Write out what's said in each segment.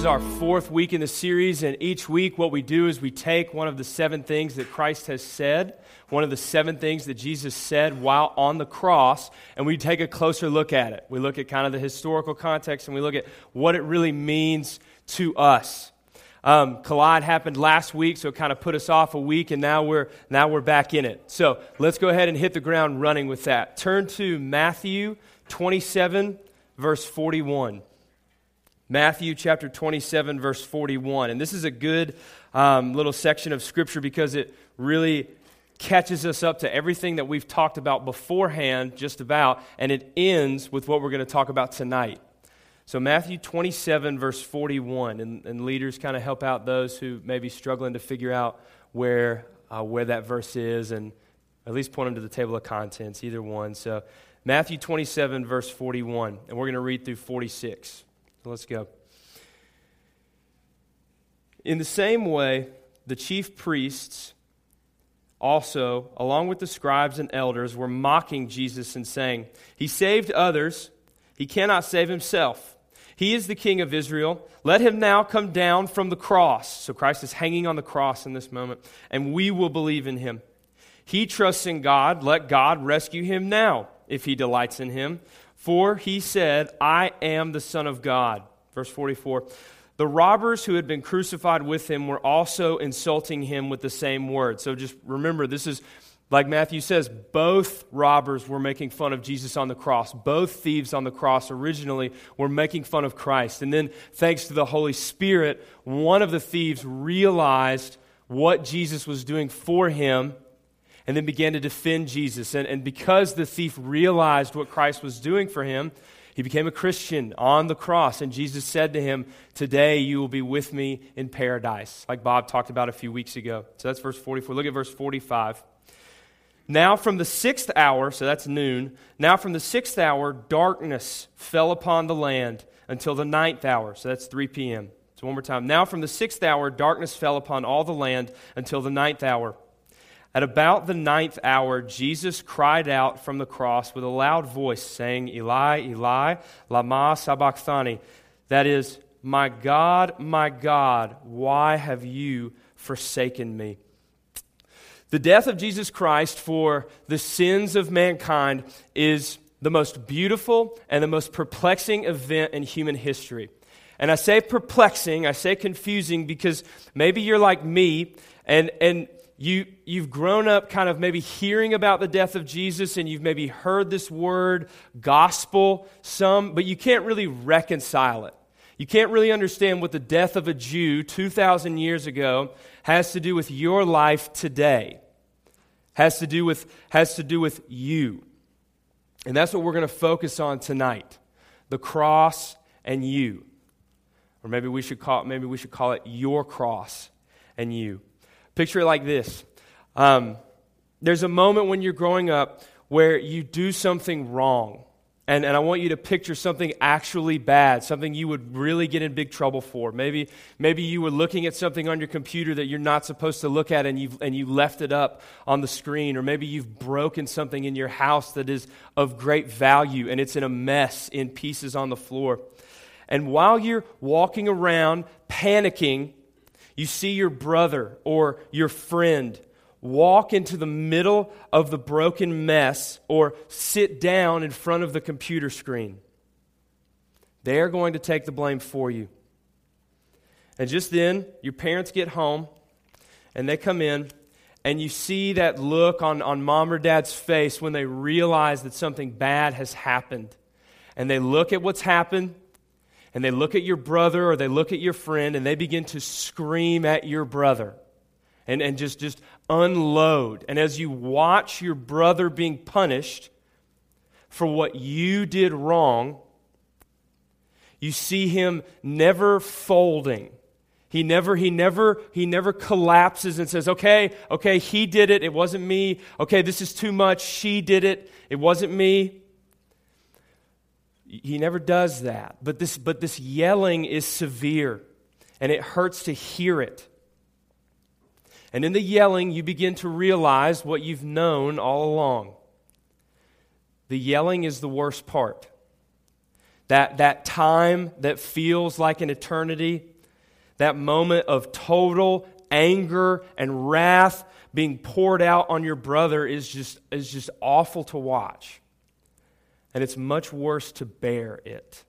is our fourth week in the series, and each week what we do is we take one of the seven things that Christ has said, one of the seven things that Jesus said while on the cross, and we take a closer look at it. We look at kind of the historical context and we look at what it really means to us. Um, Collide happened last week, so it kind of put us off a week, and now we're, now we're back in it. So let's go ahead and hit the ground running with that. Turn to Matthew 27, verse 41. Matthew chapter 27, verse 41. And this is a good um, little section of scripture because it really catches us up to everything that we've talked about beforehand, just about, and it ends with what we're going to talk about tonight. So, Matthew 27, verse 41, and, and leaders kind of help out those who may be struggling to figure out where, uh, where that verse is, and at least point them to the table of contents, either one. So, Matthew 27, verse 41, and we're going to read through 46. Let's go. In the same way, the chief priests also, along with the scribes and elders, were mocking Jesus and saying, He saved others, he cannot save himself. He is the king of Israel. Let him now come down from the cross. So Christ is hanging on the cross in this moment, and we will believe in him. He trusts in God. Let God rescue him now, if he delights in him. For he said, I am the Son of God. Verse 44. The robbers who had been crucified with him were also insulting him with the same word. So just remember, this is, like Matthew says, both robbers were making fun of Jesus on the cross. Both thieves on the cross originally were making fun of Christ. And then, thanks to the Holy Spirit, one of the thieves realized what Jesus was doing for him and then began to defend Jesus. And, and because the thief realized what Christ was doing for him, he became a Christian on the cross. And Jesus said to him, Today you will be with me in paradise, like Bob talked about a few weeks ago. So that's verse 44. Look at verse 45. Now from the sixth hour, so that's noon, now from the sixth hour, darkness fell upon the land until the ninth hour, so that's 3 p.m. So one more time. Now from the sixth hour, darkness fell upon all the land until the ninth hour. At about the ninth hour, Jesus cried out from the cross with a loud voice, saying, Eli, Eli, lama sabachthani. That is, My God, my God, why have you forsaken me? The death of Jesus Christ for the sins of mankind is the most beautiful and the most perplexing event in human history. And I say perplexing, I say confusing because maybe you're like me and, and you, you've grown up kind of maybe hearing about the death of Jesus and you've maybe heard this word gospel some, but you can't really reconcile it. You can't really understand what the death of a Jew 2,000 years ago has to do with your life today, has to do with, has to do with you. And that's what we're going to focus on tonight the cross and you. Or maybe we should call, maybe we should call it your cross and you. Picture it like this um, there's a moment when you're growing up where you do something wrong. And, and I want you to picture something actually bad, something you would really get in big trouble for. Maybe, maybe you were looking at something on your computer that you're not supposed to look at and, you and you left it up on the screen. Or maybe you've broken something in your house that is of great value and it's in a mess in pieces on the floor. And while you're walking around panicking, you see your brother or your friend walk into the middle of the broken mess or sit down in front of the computer screen. They are going to take the blame for you. And just then, your parents get home and they come in, and you see that look on, on mom or dad's face when they realize that something bad has happened. And they look at what's happened and they look at your brother or they look at your friend and they begin to scream at your brother and, and just, just unload. And as you watch your brother being punished for what you did wrong, you see him never folding. He never, he never, he never collapses and says, okay, okay, he did it, it wasn't me. Okay, this is too much, she did it, it wasn't me. He never does that. But this, but this yelling is severe, and it hurts to hear it. And in the yelling, you begin to realize what you've known all along. The yelling is the worst part. That, that time that feels like an eternity, that moment of total anger and wrath being poured out on your brother is just, is just awful to watch. And it's much worse to bear it.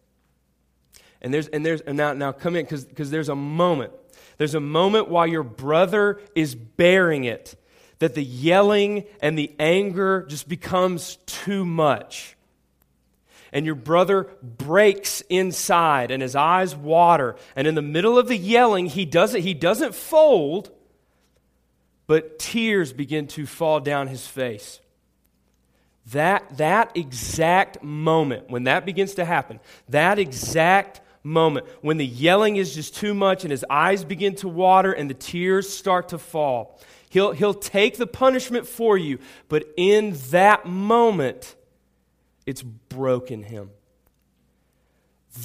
And there's, and there's, and now, now come in, because there's a moment. There's a moment while your brother is bearing it that the yelling and the anger just becomes too much. And your brother breaks inside and his eyes water. And in the middle of the yelling, he doesn't, he doesn't fold, but tears begin to fall down his face. That, that exact moment, when that begins to happen, that exact moment, when the yelling is just too much and his eyes begin to water and the tears start to fall, he'll, he'll take the punishment for you. But in that moment, it's broken him.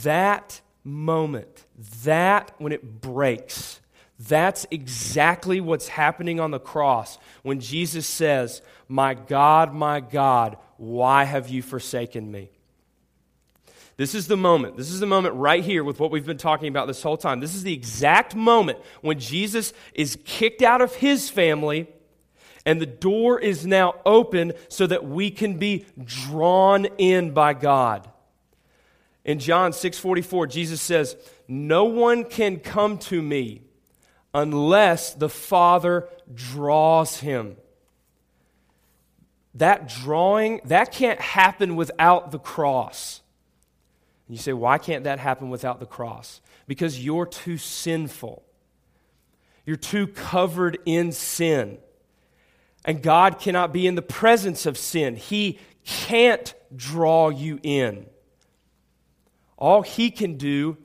That moment, that when it breaks, that's exactly what's happening on the cross when Jesus says, My God, my God, why have you forsaken me? This is the moment. This is the moment right here with what we've been talking about this whole time. This is the exact moment when Jesus is kicked out of his family and the door is now open so that we can be drawn in by God. In John 6:44, Jesus says, "No one can come to me unless the Father draws him." That drawing, that can't happen without the cross. And you say, why can't that happen without the cross? Because you're too sinful. You're too covered in sin. And God cannot be in the presence of sin. He can't draw you in. All He can do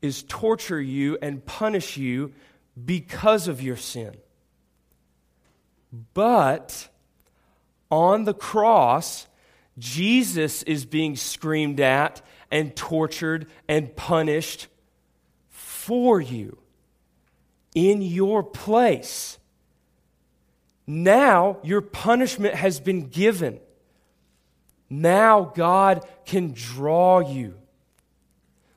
is torture you and punish you because of your sin. But on the cross, Jesus is being screamed at and tortured and punished for you in your place. Now your punishment has been given. Now God can draw you.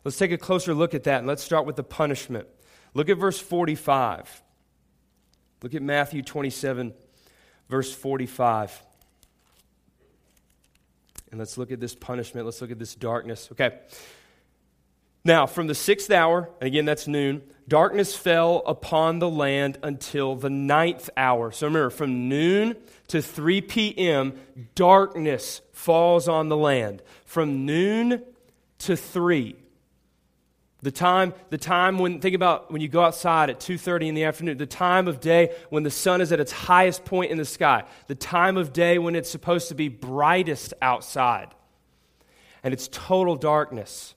Let's take a closer look at that and let's start with the punishment. Look at verse 45. Look at Matthew 27, verse 45. And let's look at this punishment. Let's look at this darkness. Okay. Now, from the sixth hour, and again, that's noon, darkness fell upon the land until the ninth hour. So remember, from noon to 3 p.m., darkness falls on the land. From noon to 3. The time, the time when, think about when you go outside at 2.30 in the afternoon, the time of day when the sun is at its highest point in the sky, the time of day when it's supposed to be brightest outside, and it's total darkness.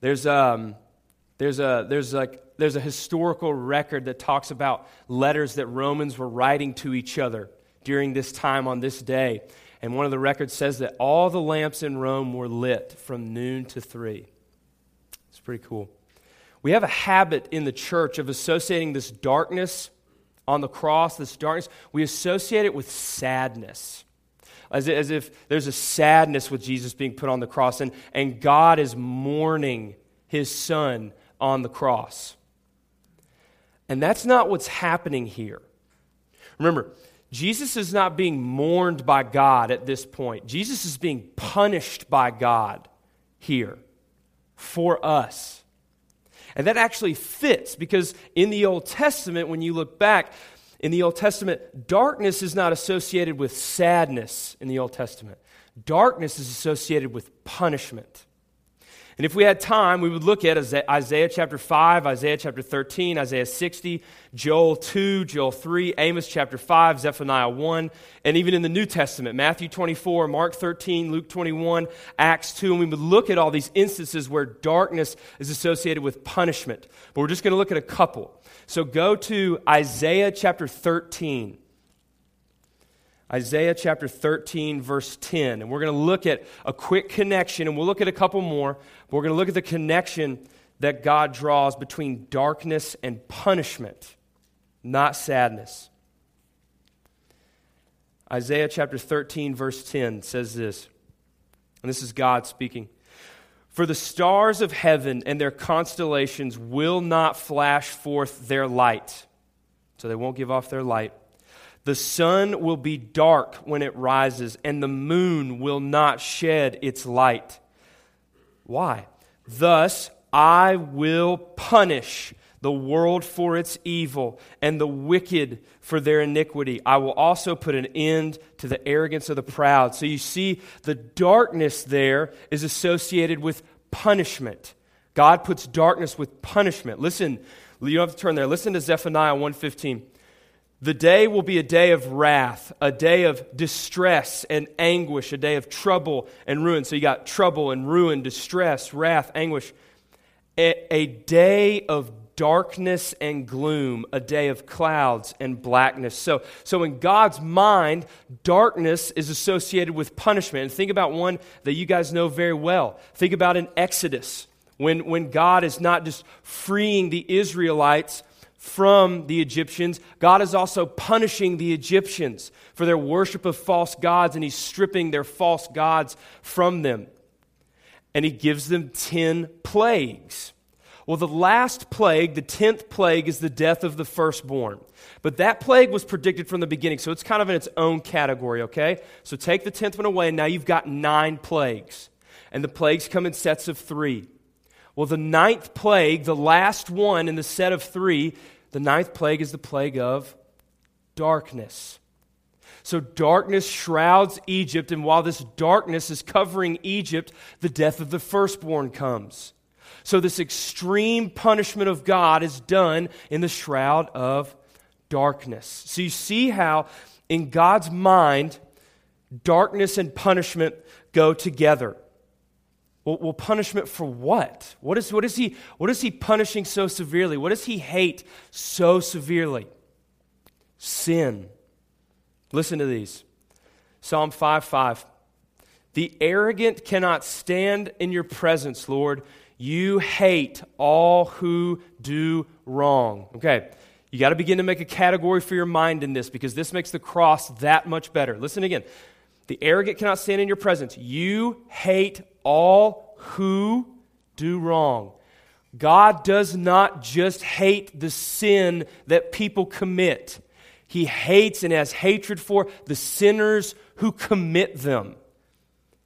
There's, um, there's, a, there's, like, there's a historical record that talks about letters that Romans were writing to each other during this time on this day. And one of the records says that all the lamps in Rome were lit from noon to 3. Pretty cool. We have a habit in the church of associating this darkness on the cross, this darkness, we associate it with sadness. As, as if there's a sadness with Jesus being put on the cross, and, and God is mourning his son on the cross. And that's not what's happening here. Remember, Jesus is not being mourned by God at this point. Jesus is being punished by God here for us. And that actually fits because in the Old Testament, when you look back, in the Old Testament, darkness is not associated with sadness in the Old Testament. Darkness is associated with punishment. And if we had time, we would look at Isaiah chapter 5, Isaiah chapter 13, Isaiah 60, Joel 2, Joel 3, Amos chapter 5, Zephaniah 1, and even in the New Testament, Matthew 24, Mark 13, Luke 21, Acts 2. And we would look at all these instances where darkness is associated with punishment. But we're just going to look at a couple. So go to Isaiah chapter 13. Isaiah chapter 13, verse 10. And we're going to look at a quick connection, and we'll look at a couple more, but we're going to look at the connection that God draws between darkness and punishment, not sadness. Isaiah chapter 13, verse 10 says this, and this is God speaking. For the stars of heaven and their constellations will not flash forth their light. So they won't give off their light. The sun will be dark when it rises, and the moon will not shed its light. Why? Thus, I will punish the world for its evil and the wicked for their iniquity. I will also put an end to the arrogance of the proud. So you see, the darkness there is associated with punishment. God puts darkness with punishment. Listen, you don't have to turn there. Listen to Zephaniah 115. The day will be a day of wrath, a day of distress and anguish, a day of trouble and ruin. So you got trouble and ruin, distress, wrath, anguish. A, a day of darkness and gloom, a day of clouds and blackness. So, so in God's mind, darkness is associated with punishment. And think about one that you guys know very well. Think about in Exodus, when, when God is not just freeing the Israelites from the Egyptians, God is also punishing the Egyptians for their worship of false gods, and He's stripping their false gods from them. And He gives them 10 plagues. Well, the last plague, the tenth plague, is the death of the firstborn. But that plague was predicted from the beginning, so it's kind of in its own category, okay? So take the tenth one away, and now you've got nine plagues. And the plagues come in sets of three. Well, the ninth plague, the last one in the set of three, the ninth plague is the plague of darkness. So darkness shrouds Egypt, and while this darkness is covering Egypt, the death of the firstborn comes. So, this extreme punishment of God is done in the shroud of darkness. So, you see how in God's mind, darkness and punishment go together. Well, well, punishment for what? What is, what, is he, what is he punishing so severely? What does he hate so severely? Sin. Listen to these Psalm 5 5. The arrogant cannot stand in your presence, Lord. You hate all who do wrong. Okay, you got to begin to make a category for your mind in this because this makes the cross that much better. Listen again. The arrogant cannot stand in your presence. You hate all who do wrong. God does not just hate the sin that people commit, He hates and has hatred for the sinners who commit them.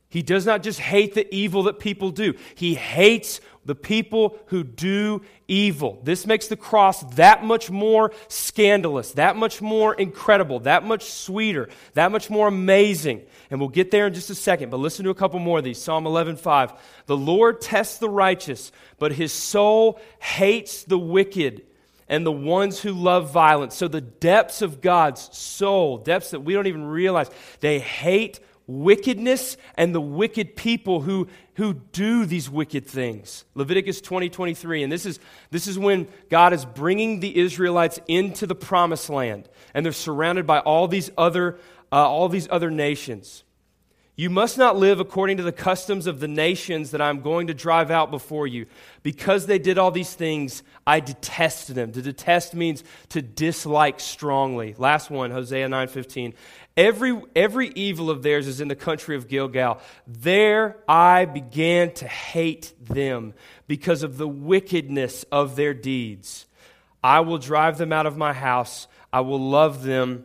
He does not just hate the evil that people do, he hates the people who do evil. This makes the cross that much more scandalous, that much more incredible, that much sweeter, that much more amazing. And we'll get there in just a second, but listen to a couple more of these. Psalm 11:5. The Lord tests the righteous, but his soul hates the wicked and the ones who love violence. So the depths of God's soul, depths that we don't even realize, they hate wickedness and the wicked people who, who do these wicked things. Leviticus 20, 23. And this is, this is when God is bringing the Israelites into the promised land. And they're surrounded by all these other, uh, all these other nations. You must not live according to the customs of the nations that I'm going to drive out before you. Because they did all these things, I detest them. To detest means to dislike strongly. Last one, Hosea 9:15. Every, every evil of theirs is in the country of Gilgal. There I began to hate them because of the wickedness of their deeds. I will drive them out of my house. I will love them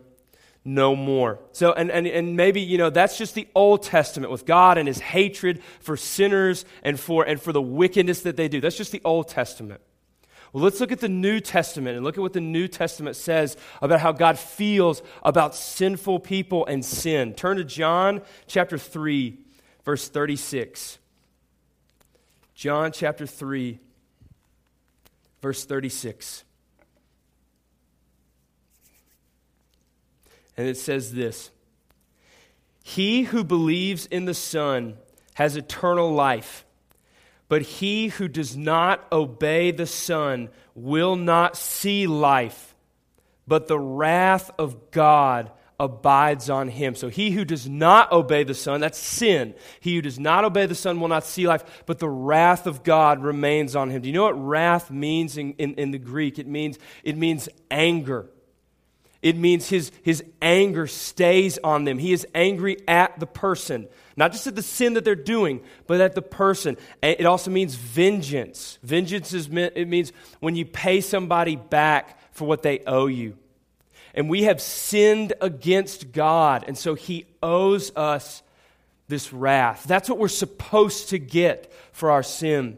no more. So, and, and, and maybe, you know, that's just the Old Testament with God and his hatred for sinners and for, and for the wickedness that they do. That's just the Old Testament. Well, let's look at the New Testament and look at what the New Testament says about how God feels about sinful people and sin. Turn to John chapter 3, verse 36. John chapter 3, verse 36. And it says this He who believes in the Son has eternal life, but he who does not obey the Son will not see life, but the wrath of God abides on him. So he who does not obey the Son, that's sin. He who does not obey the Son will not see life, but the wrath of God remains on him. Do you know what wrath means in, in, in the Greek? It means, it means anger. It means his, his anger stays on them. He is angry at the person, not just at the sin that they're doing, but at the person. It also means vengeance. Vengeance is it means when you pay somebody back for what they owe you. And we have sinned against God, and so he owes us this wrath. That's what we're supposed to get for our sin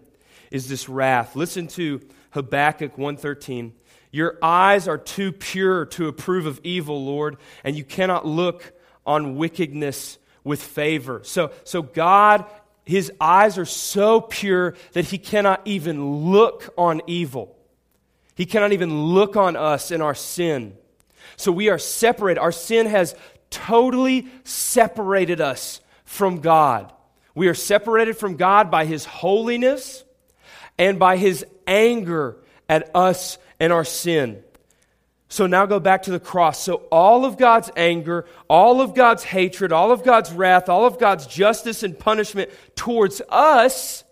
is this wrath. Listen to Habakkuk 113. Your eyes are too pure to approve of evil, Lord, and you cannot look on wickedness with favor. So, so God, his eyes are so pure that he cannot even look on evil. He cannot even look on us in our sin. So we are separated. Our sin has totally separated us from God. We are separated from God by his holiness and by his anger at us and our sin. So now go back to the cross. So all of God's anger, all of God's hatred, all of God's wrath, all of God's justice and punishment towards us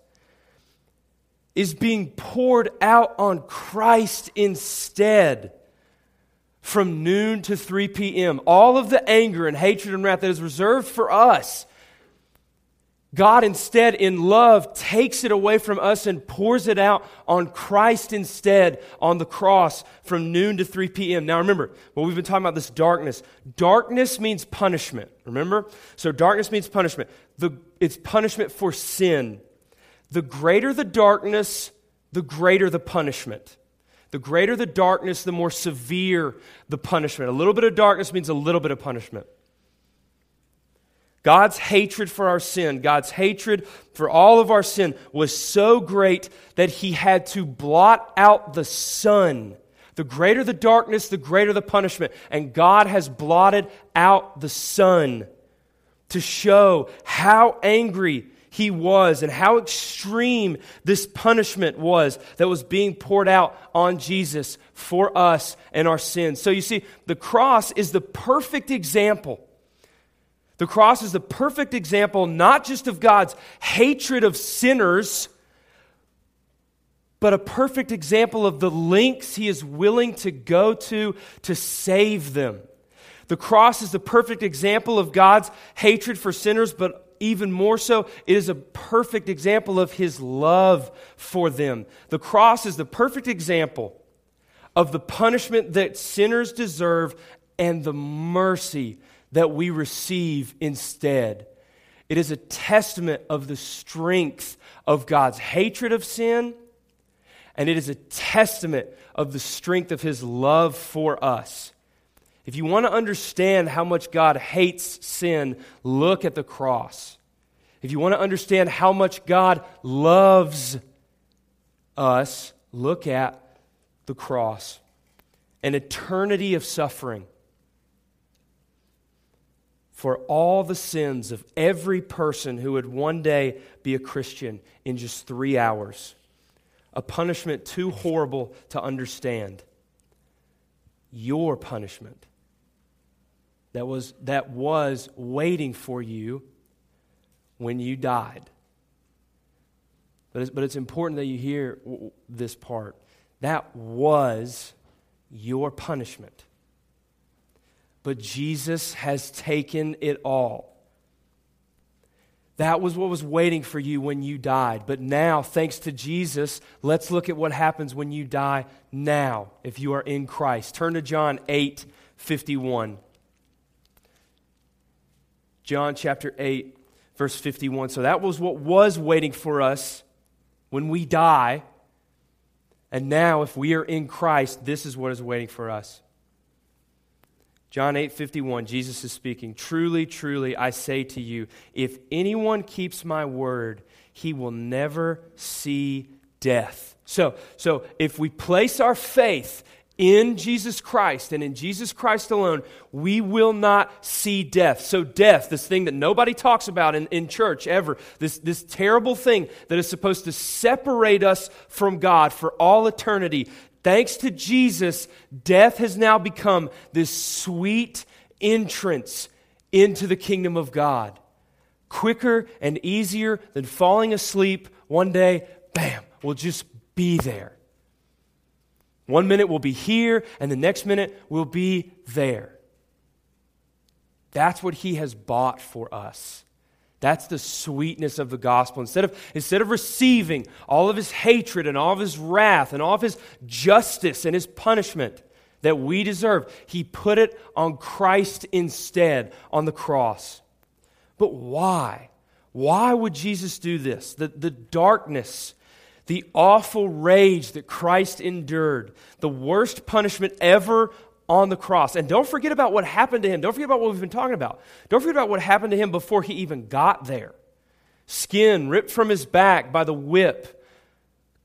is being poured out on Christ instead from noon to 3 p.m. All of the anger and hatred and wrath that is reserved for us God instead, in love, takes it away from us and pours it out on Christ instead on the cross from noon to 3 p.m. Now remember, what we've been talking about this darkness. Darkness means punishment, remember? So darkness means punishment. The, it's punishment for sin. The greater the darkness, the greater the punishment. The greater the darkness, the more severe the punishment. A little bit of darkness means a little bit of punishment. God's hatred for our sin, God's hatred for all of our sin was so great that he had to blot out the sun. The greater the darkness, the greater the punishment. And God has blotted out the sun to show how angry he was and how extreme this punishment was that was being poured out on Jesus for us and our sins. So you see, the cross is the perfect example the cross is the perfect example not just of God's hatred of sinners, but a perfect example of the lengths he is willing to go to to save them. The cross is the perfect example of God's hatred for sinners, but even more so, it is a perfect example of his love for them. The cross is the perfect example of the punishment that sinners deserve and the mercy that we receive instead. It is a testament of the strength of God's hatred of sin, and it is a testament of the strength of his love for us. If you want to understand how much God hates sin, look at the cross. If you want to understand how much God loves us, look at the cross. An eternity of suffering for all the sins of every person who would one day be a Christian in just three hours. A punishment too horrible to understand. Your punishment that was, that was waiting for you when you died. But it's, but it's important that you hear this part. That was your punishment. But Jesus has taken it all. That was what was waiting for you when you died. But now, thanks to Jesus, let's look at what happens when you die now, if you are in Christ. Turn to John 8 51. John chapter 8, verse 51. So that was what was waiting for us when we die. And now, if we are in Christ, this is what is waiting for us. John 8 51, Jesus is speaking. Truly, truly, I say to you, if anyone keeps my word, he will never see death. So, so if we place our faith in Jesus Christ and in Jesus Christ alone, we will not see death. So, death, this thing that nobody talks about in, in church ever, this, this terrible thing that is supposed to separate us from God for all eternity, Thanks to Jesus, death has now become this sweet entrance into the kingdom of God. Quicker and easier than falling asleep one day, bam, we'll just be there. One minute we'll be here, and the next minute we'll be there. That's what he has bought for us. That's the sweetness of the gospel. Instead of, instead of receiving all of his hatred and all of his wrath and all of his justice and his punishment that we deserve, he put it on Christ instead on the cross. But why? Why would Jesus do this? The, the darkness, the awful rage that Christ endured, the worst punishment ever on the cross. And don't forget about what happened to him. Don't forget about what we've been talking about. Don't forget about what happened to him before he even got there. Skin ripped from his back by the whip.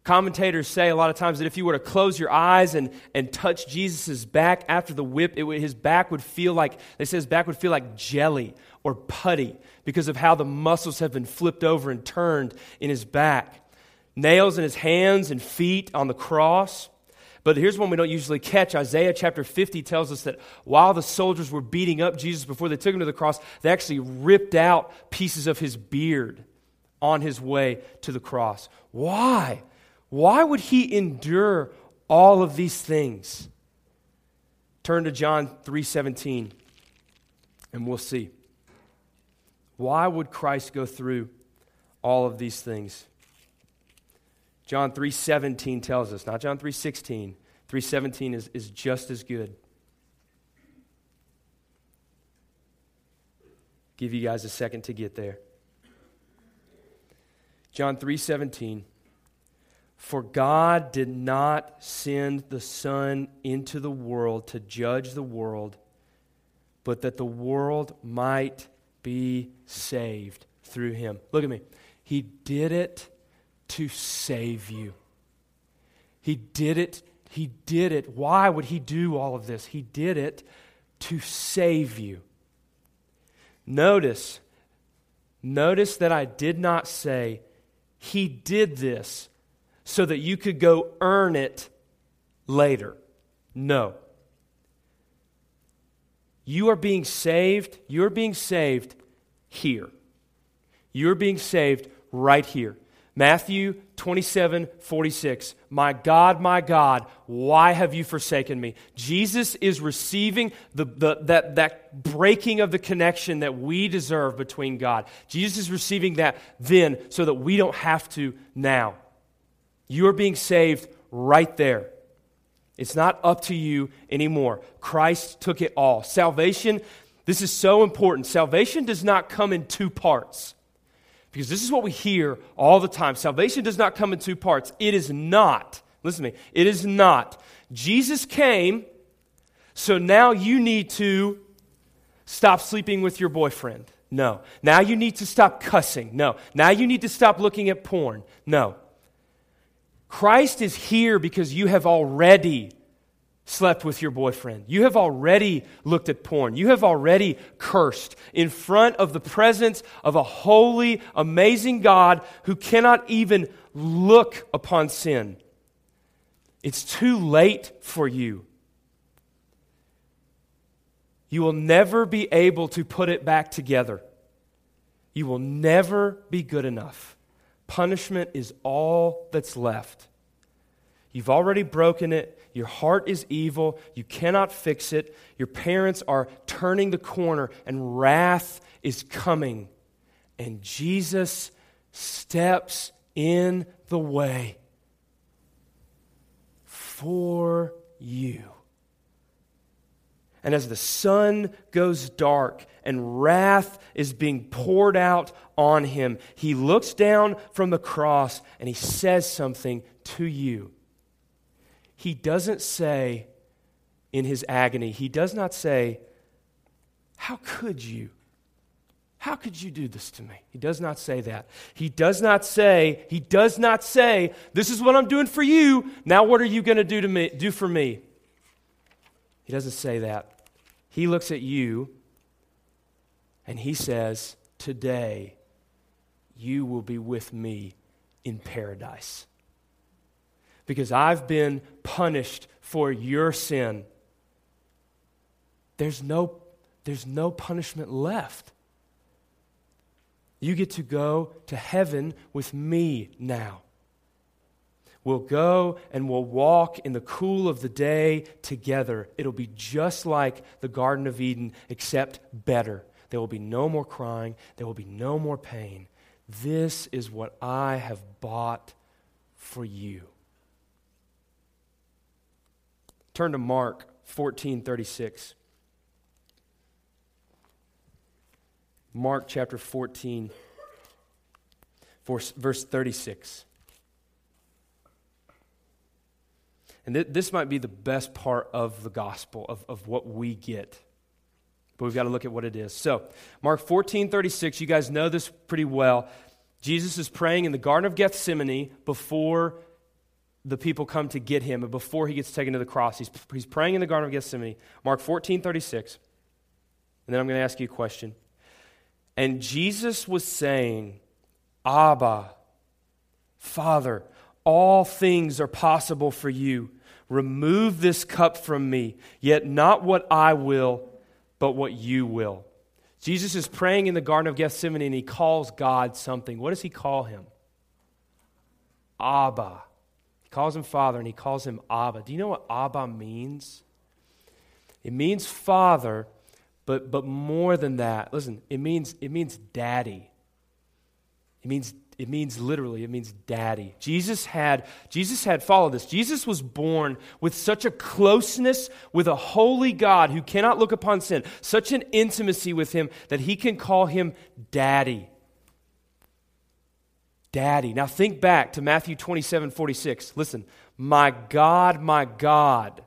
Commentators say a lot of times that if you were to close your eyes and, and touch Jesus' back after the whip, it, his back would feel like, they say his back would feel like jelly or putty because of how the muscles have been flipped over and turned in his back. Nails in his hands and feet on the cross. But here's one we don't usually catch. Isaiah chapter 50 tells us that while the soldiers were beating up Jesus before they took him to the cross, they actually ripped out pieces of his beard on his way to the cross. Why? Why would he endure all of these things? Turn to John 3:17 and we'll see. Why would Christ go through all of these things? John 3:17 tells us, not John 3:16. 3:17 is, is just as good. Give you guys a second to get there. John 3:17 For God did not send the Son into the world to judge the world, but that the world might be saved through him. Look at me. He did it to save you. He did it. He did it. Why would he do all of this? He did it to save you. Notice, notice that I did not say he did this so that you could go earn it later. No. You are being saved. You're being saved here. You're being saved right here. Matthew 27, 46. My God, my God, why have you forsaken me? Jesus is receiving the, the, that, that breaking of the connection that we deserve between God. Jesus is receiving that then so that we don't have to now. You are being saved right there. It's not up to you anymore. Christ took it all. Salvation, this is so important. Salvation does not come in two parts. Because this is what we hear all the time. Salvation does not come in two parts. It is not, listen to me, it is not. Jesus came, so now you need to stop sleeping with your boyfriend. No. Now you need to stop cussing. No. Now you need to stop looking at porn. No. Christ is here because you have already slept with your boyfriend. You have already looked at porn. You have already cursed in front of the presence of a holy, amazing God who cannot even look upon sin. It's too late for you. You will never be able to put it back together. You will never be good enough. Punishment is all that's left. You've already broken it. Your heart is evil. You cannot fix it. Your parents are turning the corner, and wrath is coming. And Jesus steps in the way for you. And as the sun goes dark and wrath is being poured out on him, he looks down from the cross and he says something to you he doesn't say in his agony, he does not say, How could you? How could you do this to me? He does not say that. He does not say, he does not say, this is what I'm doing for you. Now what are you going to do to me do for me? He doesn't say that. He looks at you and he says, "Today you will be with me in paradise." Because I've been punished for your sin. There's no, there's no punishment left. You get to go to heaven with me now. We'll go and we'll walk in the cool of the day together. It'll be just like the Garden of Eden, except better. There will be no more crying, there will be no more pain. This is what I have bought for you. Turn to Mark 14 36. Mark chapter 14, verse 36. And th- this might be the best part of the gospel, of, of what we get. But we've got to look at what it is. So, Mark 14, 36, you guys know this pretty well. Jesus is praying in the Garden of Gethsemane before the people come to get him and before he gets taken to the cross. He's, he's praying in the Garden of Gethsemane. Mark 14, 36. And then I'm going to ask you a question. And Jesus was saying, Abba, Father, all things are possible for you. Remove this cup from me, yet not what I will, but what you will. Jesus is praying in the Garden of Gethsemane and he calls God something. What does he call him? Abba. Calls him Father and he calls him Abba. Do you know what Abba means? It means Father, but, but more than that. Listen, it means, it means daddy. It means it means literally it means daddy jesus had jesus had followed this jesus was born with such a closeness with a holy god who cannot look upon sin such an intimacy with him that he can call him daddy daddy now think back to matthew 27 46 listen my god my god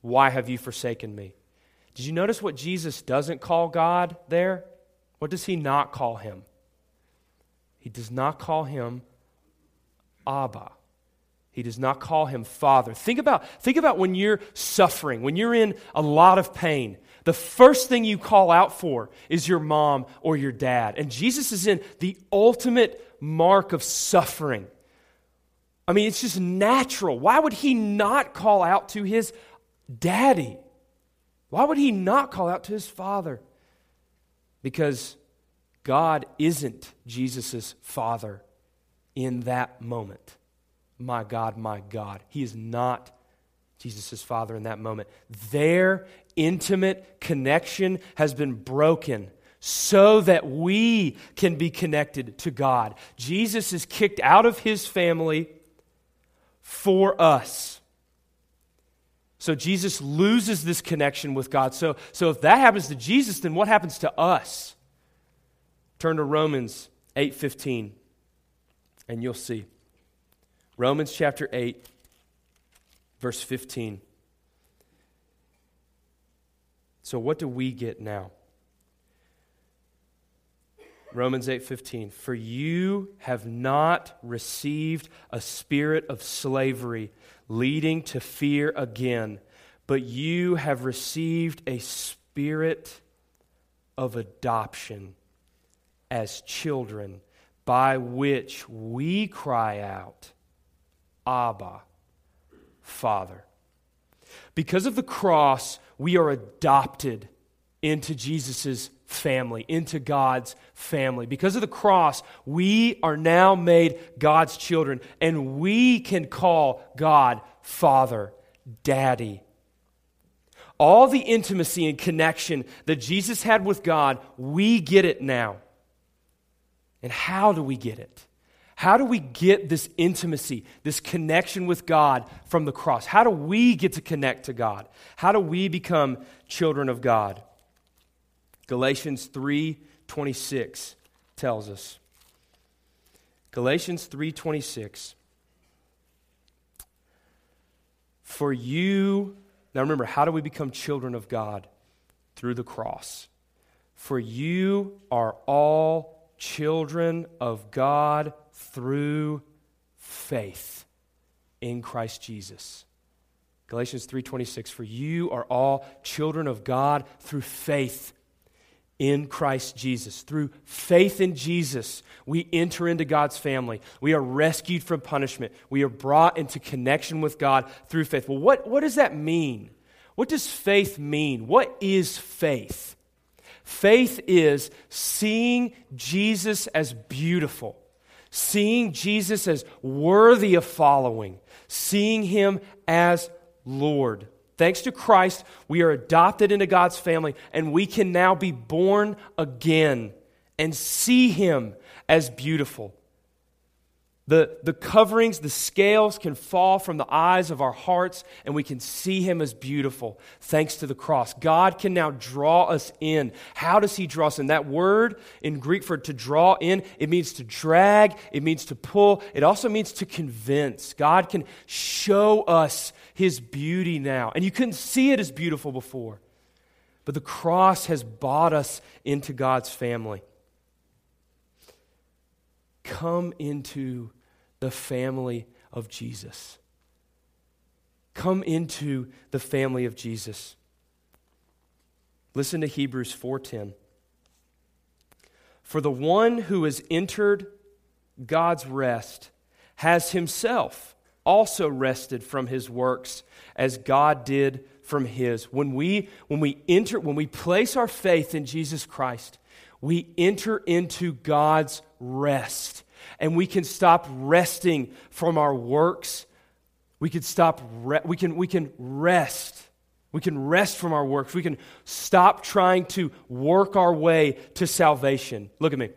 why have you forsaken me did you notice what jesus doesn't call god there what does he not call him he does not call him Abba. He does not call him Father. Think about, think about when you're suffering, when you're in a lot of pain. The first thing you call out for is your mom or your dad. And Jesus is in the ultimate mark of suffering. I mean, it's just natural. Why would he not call out to his daddy? Why would he not call out to his father? Because God isn't Jesus' father in that moment. My God, my God. He is not Jesus' father in that moment. Their intimate connection has been broken so that we can be connected to God. Jesus is kicked out of his family for us. So Jesus loses this connection with God. So, so if that happens to Jesus, then what happens to us? Turn to Romans 8:15 and you'll see. Romans chapter 8 verse 15. So what do we get now? Romans 8:15 For you have not received a spirit of slavery leading to fear again but you have received a spirit of adoption as children, by which we cry out, Abba, Father. Because of the cross, we are adopted into Jesus' family, into God's family. Because of the cross, we are now made God's children, and we can call God Father, Daddy. All the intimacy and connection that Jesus had with God, we get it now. And how do we get it? How do we get this intimacy, this connection with God from the cross? How do we get to connect to God? How do we become children of God? Galatians 3:26 tells us. Galatians 3:26 For you Now remember, how do we become children of God? Through the cross. For you are all children of God through faith in Christ Jesus. Galatians 3:26 For you are all children of God through faith in Christ Jesus. Through faith in Jesus, we enter into God's family. We are rescued from punishment. We are brought into connection with God through faith. Well, what, what does that mean? What does faith mean? What is faith? Faith is seeing Jesus as beautiful, seeing Jesus as worthy of following, seeing him as Lord. Thanks to Christ, we are adopted into God's family, and we can now be born again and see him as beautiful. The, the coverings, the scales can fall from the eyes of our hearts, and we can see Him as beautiful thanks to the cross. God can now draw us in. How does He draw us in? That word in Greek for to draw in, it means to drag, it means to pull, it also means to convince. God can show us His beauty now. And you couldn't see it as beautiful before, but the cross has bought us into God's family. Come into the family of Jesus. Come into the family of Jesus. Listen to Hebrews 4:10. For the one who has entered God's rest has himself also rested from his works as God did from his. When we when we enter when we place our faith in Jesus Christ, we enter into God's rest and we can stop resting from our works. We can stop, re- we, can, we can rest. We can rest from our works. We can stop trying to work our way to salvation. Look at me.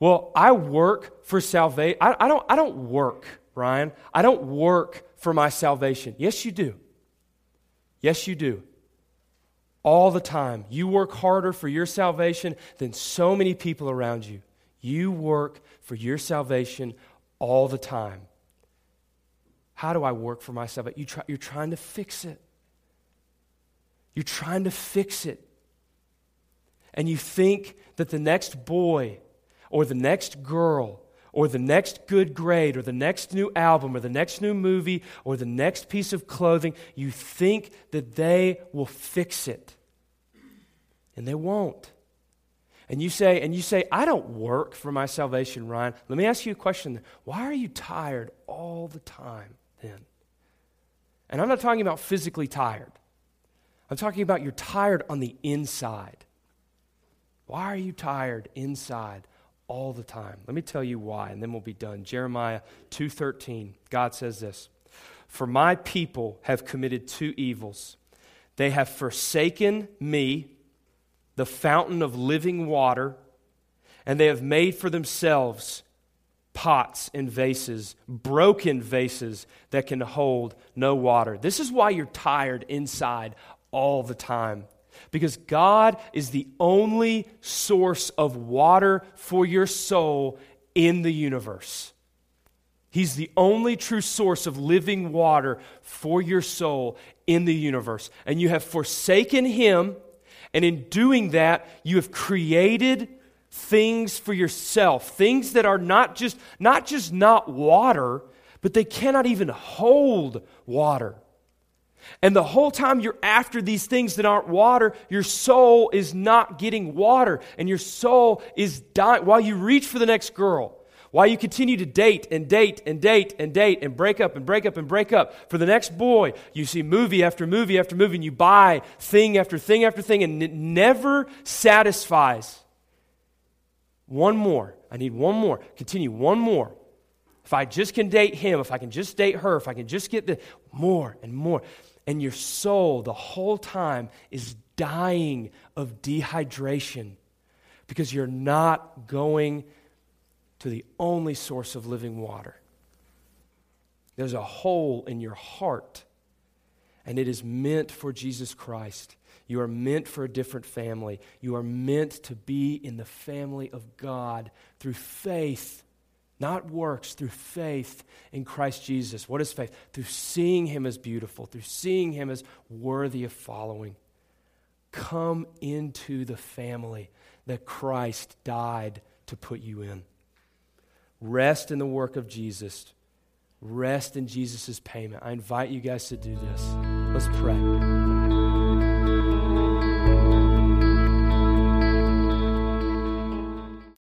Well, I work for salvation. I, I, don't, I don't work, Ryan. I don't work for my salvation. Yes, you do. Yes, you do. All the time. You work harder for your salvation than so many people around you. You work for your salvation all the time. How do I work for my salvation? You try, you're trying to fix it. You're trying to fix it. And you think that the next boy or the next girl or the next good grade or the next new album or the next new movie or the next piece of clothing, you think that they will fix it. And they won't and you say and you say i don't work for my salvation ryan. Let me ask you a question why are you tired all the time then? And i'm not talking about physically tired. I'm talking about you're tired on the inside. Why are you tired inside all the time? Let me tell you why and then we'll be done. Jeremiah 2.13 god says this for my people have committed two evils. They have forsaken me the fountain of living water, and they have made for themselves pots and vases, broken vases that can hold no water. This is why you're tired inside all the time. Because God is the only source of water for your soul in the universe. He's the only true source of living water for your soul in the universe. And you have forsaken Him and in doing that, you have created things for yourself, things that are not just not just not water, but they cannot even hold water. And the whole time you're after these things that aren't water, your soul is not getting water, and your soul is dying. While you reach for the next girl while you continue to date and date and date and date and break up and break up and break up, for the next boy, you see movie after movie after movie, and you buy thing after thing after thing, and it never satisfies. One more. I need one more. Continue, one more. If I just can date him, if I can just date her, if I can just get the more and more. And your soul, the whole time, is dying of dehydration because you're not going to the only source of living water. There's a hole in your heart, and it is meant for Jesus Christ. You are meant for a different family. You are meant to be in the family of God through faith, not works, through faith in Christ Jesus. What is faith? Through seeing Him as beautiful, through seeing Him as worthy of following. Come into the family that Christ died to put you in. Rest in the work of Jesus. Rest in Jesus' payment. I invite you guys to do this. Let's pray.